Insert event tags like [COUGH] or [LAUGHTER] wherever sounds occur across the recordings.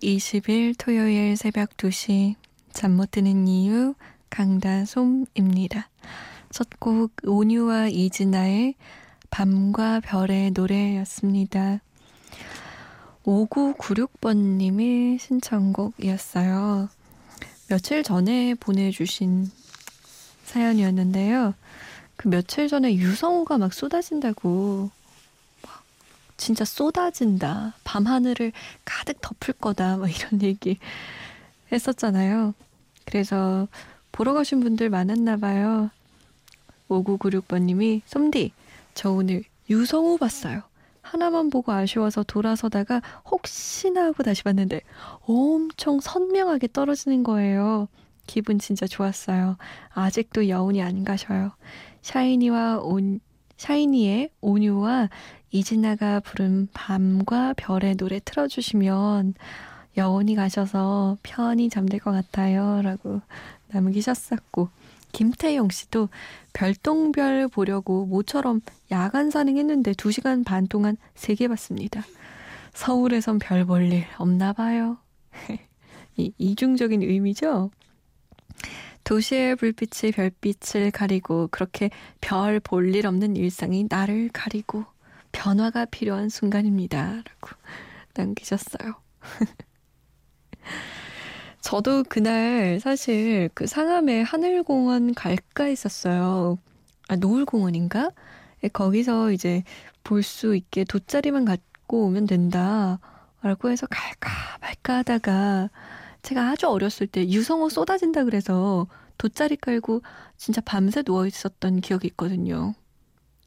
8월 20일 토요일 새벽 2시 잠 못 드는 이유 강다솜입니다. 첫 곡 온유와 이진아의 밤과 별의 노래였습니다. 5996번님의 신청곡이었어요. 며칠 전에 보내주신 사연이었는데요. 그 며칠 전에 유성우가 막 쏟아진다고 막 진짜 쏟아진다. 밤하늘을 가득 덮을 거다. 막 이런 [LAUGHS] 얘기 했었잖아요. 그래서 보러 가신 분들 많았나 봐요. 5996번님이 솜디 저 오늘 유성우 봤어요. 하나만 보고 아쉬워서 돌아서다가 혹시나 하고 다시 봤는데 엄청 선명하게 떨어지는 거예요. 기분 진짜 좋았어요. 아직도 여운이 안 가셔요. 샤이니와 온 샤이니의 온유와 이진아가 부른 밤과 별의 노래 틀어주시면 여운이 가셔서 편히 잠들 것 같아요. 라고 남기셨었고 김태영 씨도 별똥별 보려고 모처럼 야간 산행했는데 2시간 반 동안 3개 봤습니다. 서울에선 별 볼 일 없나 봐요. [LAUGHS] 이 이중적인 의미죠? 도시의 불빛이 별빛을 가리고 그렇게 별 볼 일 없는 일상이 나를 가리고 변화가 필요한 순간입니다. 라고 [LAUGHS] 남기셨어요. [LAUGHS] 저도 그날 사실 그 상암에 하늘공원 갈까 했었어요. 아, 노을공원인가? 예, 거기서 이제 볼 수 있게 돗자리만 갖고 오면 된다. 라고 해서 갈까 말까 하다가 제가 아주 어렸을 때 유성호 쏟아진다 그래서 돗자리 깔고 진짜 밤새 누워 있었던 기억이 있거든요.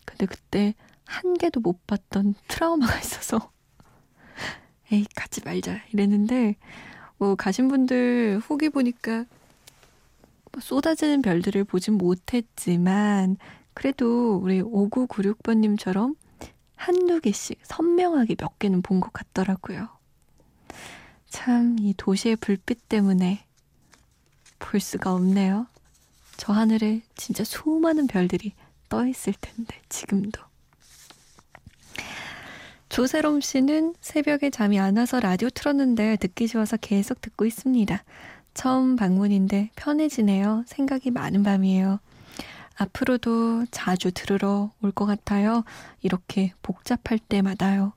근데 그때 한 개도 못 봤던 트라우마가 있어서 [LAUGHS] 에이 가지 말자 이랬는데 뭐 가신 분들 후기 보니까 뭐 쏟아지는 별들을 보진 못했지만 그래도 우리 5996번님처럼 한두 개씩 선명하게 몇 개는 본 것 같더라고요. 참 이 도시의 불빛 때문에 볼 수가 없네요. 저 하늘에 진짜 수많은 별들이 떠 있을 텐데 지금도. 조세롬 씨는 새벽에 잠이 안 와서 라디오 틀었는데 듣기 좋아서 계속 듣고 있습니다. 처음 방문인데 편해지네요. 생각이 많은 밤이에요. 앞으로도 자주 들으러 올 것 같아요. 이렇게 복잡할 때마다요.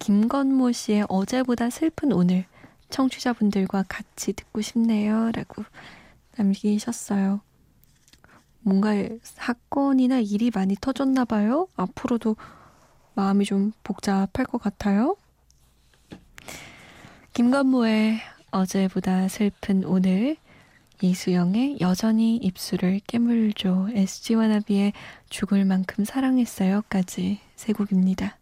김건모 씨의 어제보다 슬픈 오늘 청취자분들과 같이 듣고 싶네요. 라고 남기셨어요. 뭔가 사건이나 일이 많이 터졌나 봐요. 앞으로도 마음이 좀 복잡할 것 같아요. 김건모의 어제보다 슬픈 오늘 이수영의 여전히 입술을 깨물죠. SG와 나비의 죽을 만큼 사랑했어요까지 세 곡입니다.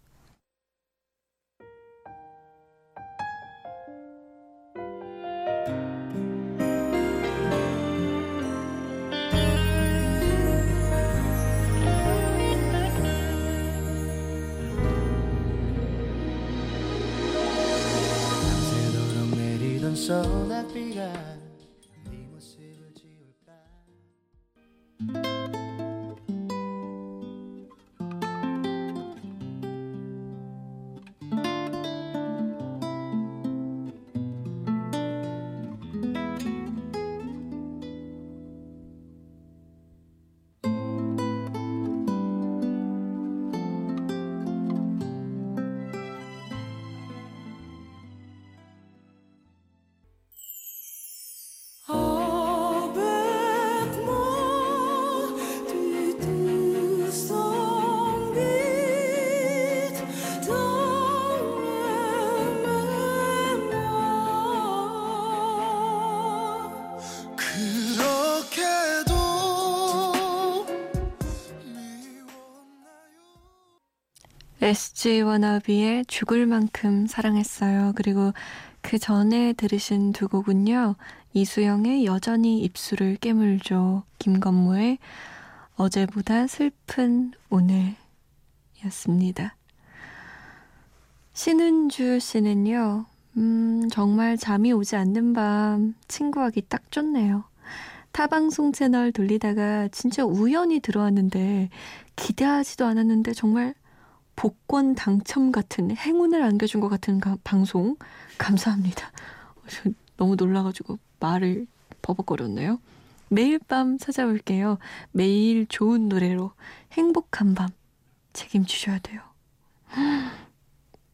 내리던 SG 워너비의 죽을 만큼 사랑했어요. 그리고 그 전에 들으신 두 곡은요. 이수영의 여전히 입술을 깨물죠. 김건모의 어제보다 슬픈 오늘이었습니다. 신은주 씨는요. 음, 정말 잠이 오지 않는 밤 친구하기 딱 좋네요. 타방송 채널 돌리다가 진짜 우연히 들어왔는데 기대하지도 않았는데 정말 복권 당첨 같은 행운을 안겨준 것 같은 가, 방송 감사합니다. 저 너무 놀라가지고 말을 버벅거렸네요. 매일 밤 찾아올게요. 매일 좋은 노래로 행복한 밤 책임지셔야 돼요.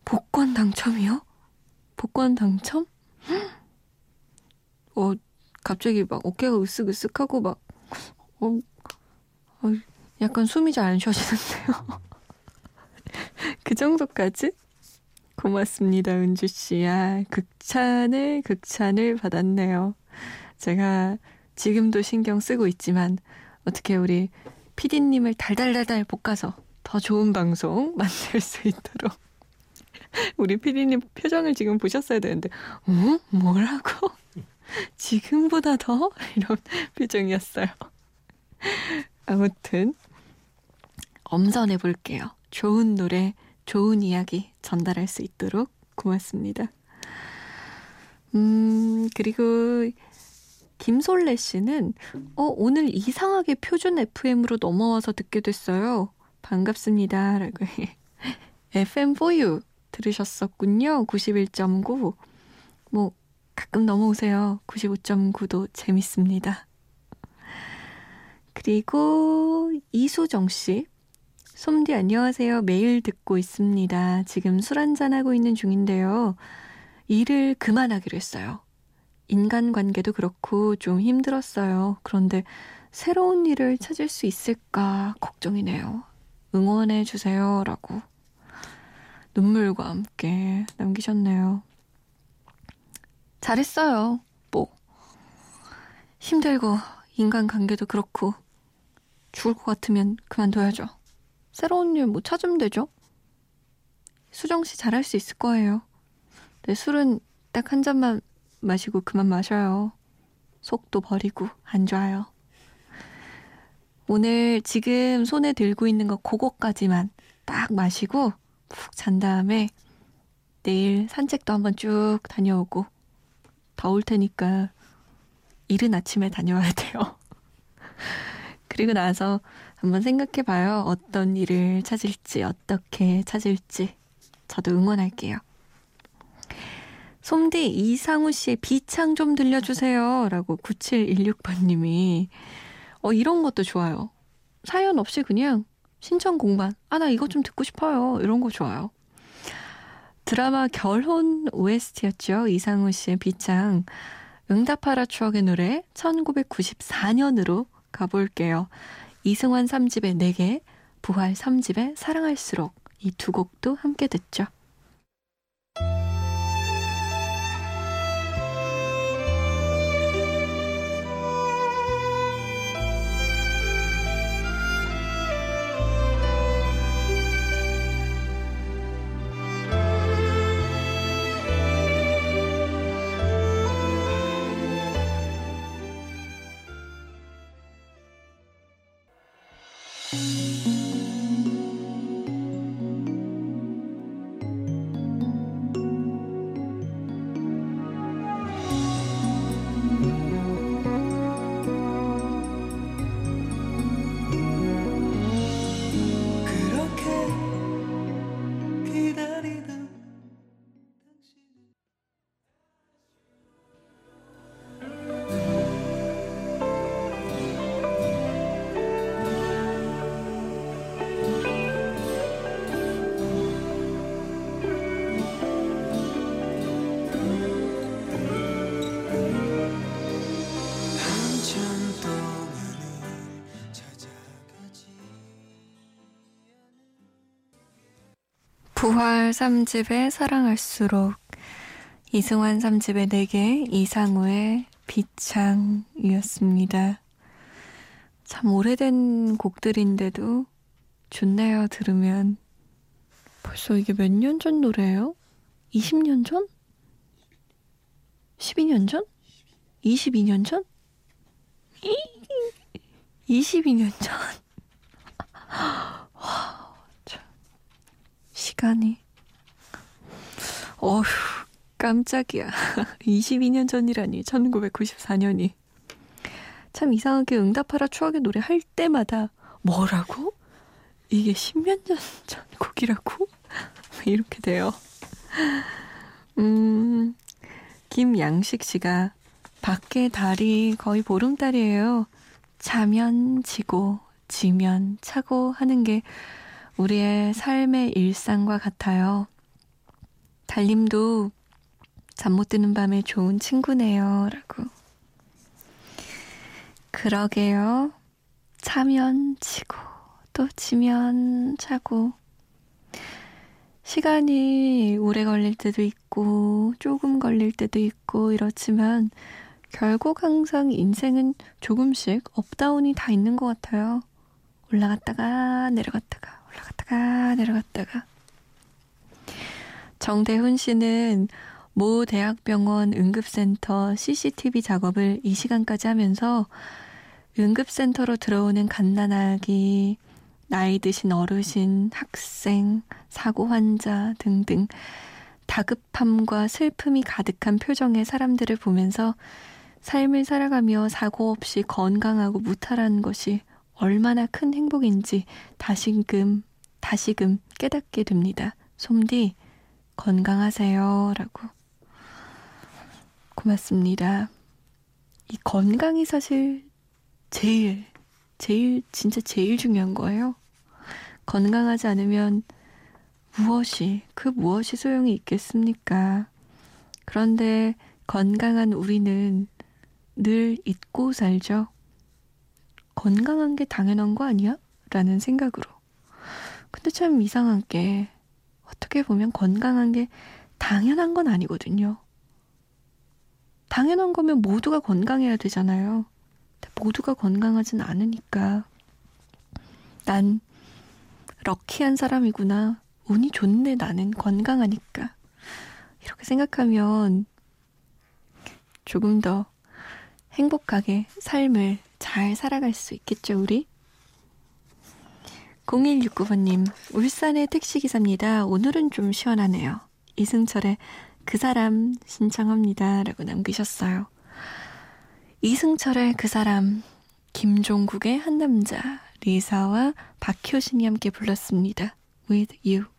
복권 당첨이요? 복권 당첨? 어, 갑자기 막 어깨가 으쓱으쓱하고 막, 어, 어 약간 숨이 잘 안 쉬어지는데요. 그 정도까지? 고맙습니다, 은주 씨. 아, 극찬을, 극찬을 받았네요. 제가 지금도 신경 쓰고 있지만, 어떻게 우리 피디님을 달달달달 볶아서 더 좋은 방송 [LAUGHS] 만들 수 있도록. [LAUGHS] 우리 피디님 표정을 지금 보셨어야 되는데, 어? 뭐라고? [LAUGHS] 지금보다 더? 이런 표정이었어요. 아무튼, 엄선해 볼게요. 좋은 노래, 좋은 이야기 전달할 수 있도록 고맙습니다. 음, 그리고 김솔래 씨는 어, 오늘 이상하게 표준 FM으로 넘어와서 듣게 됐어요. 반갑습니다. 라고 FM4U 들으셨었군요. 91.9. 뭐 가끔 넘어오세요. 95.9도 재밌습니다. 그리고 이수정 씨. 솜디 안녕하세요. 매일 듣고 있습니다. 지금 술 한잔하고 있는 중인데요. 일을 그만하기로 했어요. 인간관계도 그렇고 좀 힘들었어요. 그런데 새로운 일을 찾을 수 있을까 걱정이네요. 응원해 주세요. 라고 눈물과 함께 남기셨네요. 잘했어요. 뭐. 힘들고 인간관계도 그렇고 죽을 것 같으면 그만둬야죠. 새로운 일못 찾으면 되죠? 수정 씨 잘할 수 있을 거예요. 네, 술은 딱 한 잔만 마시고 그만 마셔요. 속도 버리고 안 좋아요. 오늘 지금 손에 들고 있는 거 그거까지만 딱 마시고 푹 잔 다음에 내일 산책도 한번 쭉 다녀오고 더울 테니까 이른 아침에 다녀와야 돼요. 그리고 나서 한번 생각해 봐요. 어떤 일을 찾을지, 어떻게 찾을지. 저도 응원할게요. 솜디 이상우 씨의 비창 좀 들려주세요. 라고 9716번님이. 어, 이런 것도 좋아요. 사연 없이 그냥 신청 공반. 아, 나 이거 좀 듣고 싶어요. 이런 거 좋아요. 드라마 결혼 OST였죠. 이상우 씨의 비창. 응답하라 추억의 노래 1994년으로 가볼게요. 이승환 3집의 4개, 부활 3집의 사랑할수록 이 두 곡도 함께 듣죠. 부활 3집의 사랑할수록 이승환 3집의 4개 이상우의 비창이었습니다. 참 오래된 곡들인데도 좋네요 들으면 벌써 이게 몇 년 전 노래예요? 20년 전? 12년 전? 22년 전? 22년 전? [LAUGHS] 시간이. 어휴, 깜짝이야. [LAUGHS] 22년 전이라니, 1994년이. 참 이상하게 응답하라 추억의 노래 할 때마다 뭐라고? 이게 10년 전, 전 곡이라고? [LAUGHS] 이렇게 돼요. 음, 김양식 씨가 밖에 달이 거의 보름달이에요. 자면 지고, 지면 차고 하는 게 우리의 삶의 일상과 같아요. 달님도 잠 못 드는 밤에 좋은 친구네요. 라고. 그러게요. 차면 지고, 또 지면 차고. 시간이 오래 걸릴 때도 있고, 조금 걸릴 때도 있고, 이렇지만, 결국 항상 인생은 조금씩 up down이 다 있는 것 같아요. 올라갔다가, 내려갔다가, 올라갔다가, 내려갔다가. 정대훈 씨는 모 대학병원 응급센터 CCTV 작업을 이 시간까지 하면서 응급센터로 들어오는 갓난아기, 나이 드신 어르신, 학생, 사고 환자 등등 다급함과 슬픔이 가득한 표정의 사람들을 보면서 삶을 살아가며 사고 없이 건강하고 무탈한 것이 얼마나 큰 행복인지 다시금, 다시금 깨닫게 됩니다. 솜디, 건강하세요. 라고. 고맙습니다. 이 건강이 사실 제일, 제일, 진짜 제일 중요한 거예요. 건강하지 않으면 무엇이, 그 무엇이 소용이 있겠습니까? 그런데 건강한 우리는 늘 잊고 살죠. 건강한 게 당연한 거 아니야? 라는 생각으로. 근데 참 이상한 게, 어떻게 보면 건강한 게 당연한 건 아니거든요. 당연한 거면 모두가 건강해야 되잖아요. 모두가 건강하진 않으니까. 난 럭키한 사람이구나. 운이 좋네, 나는 건강하니까. 이렇게 생각하면 조금 더 행복하게 삶을 잘 살아갈 수 있겠죠, 우리? 0169번님, 울산의 택시기사입니다. 오늘은 좀 시원하네요. 이승철의 그 사람 신청합니다. 라고 남기셨어요. 이승철의 그 사람, 김종국의 한 남자, 리사와 박효신이 함께 불렀습니다. With You.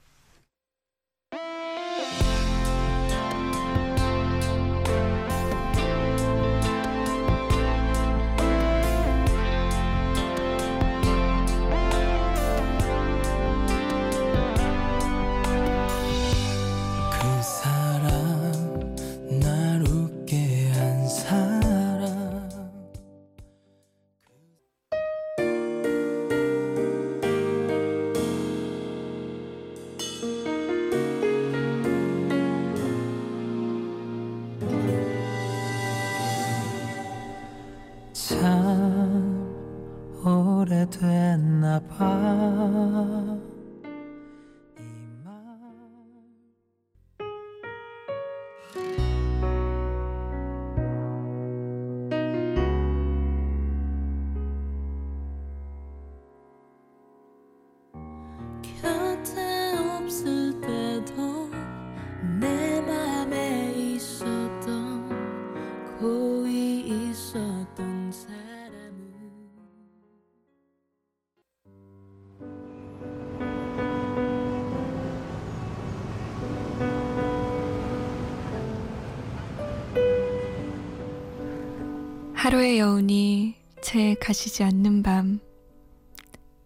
하루의 여운이 채 가시지 않는 밤.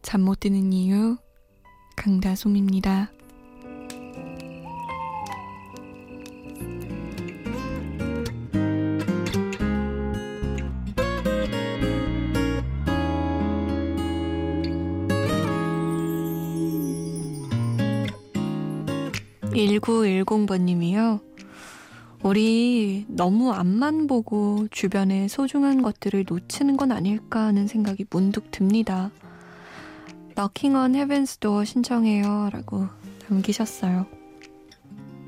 잠 못 드는 이유, 강다솜입니다. (1910번님이요) 우리 너무 앞만 보고 주변의 소중한 것들을 놓치는 건 아닐까 하는 생각이 문득 듭니다. On Heaven's Door 신청해요. 라고 남기셨어요.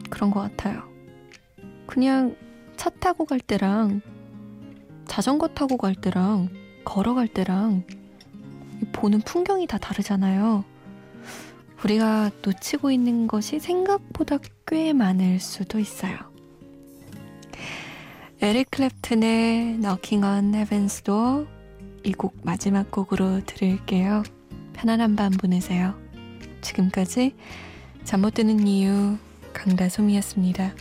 그런 것 같아요. 그냥 차 타고 갈 때랑 자전거 타고 갈 때랑 걸어갈 때랑 보는 풍경이 다 다르잖아요. 우리가 놓치고 있는 것이 생각보다 꽤 많을 수도 있어요. 에릭 클랩튼의 Knocking on Heaven's Door 이 곡 마지막 곡으로 들을게요. 편안한 밤 보내세요. 지금까지 잠 못 드는 이유 강다솜이었습니다.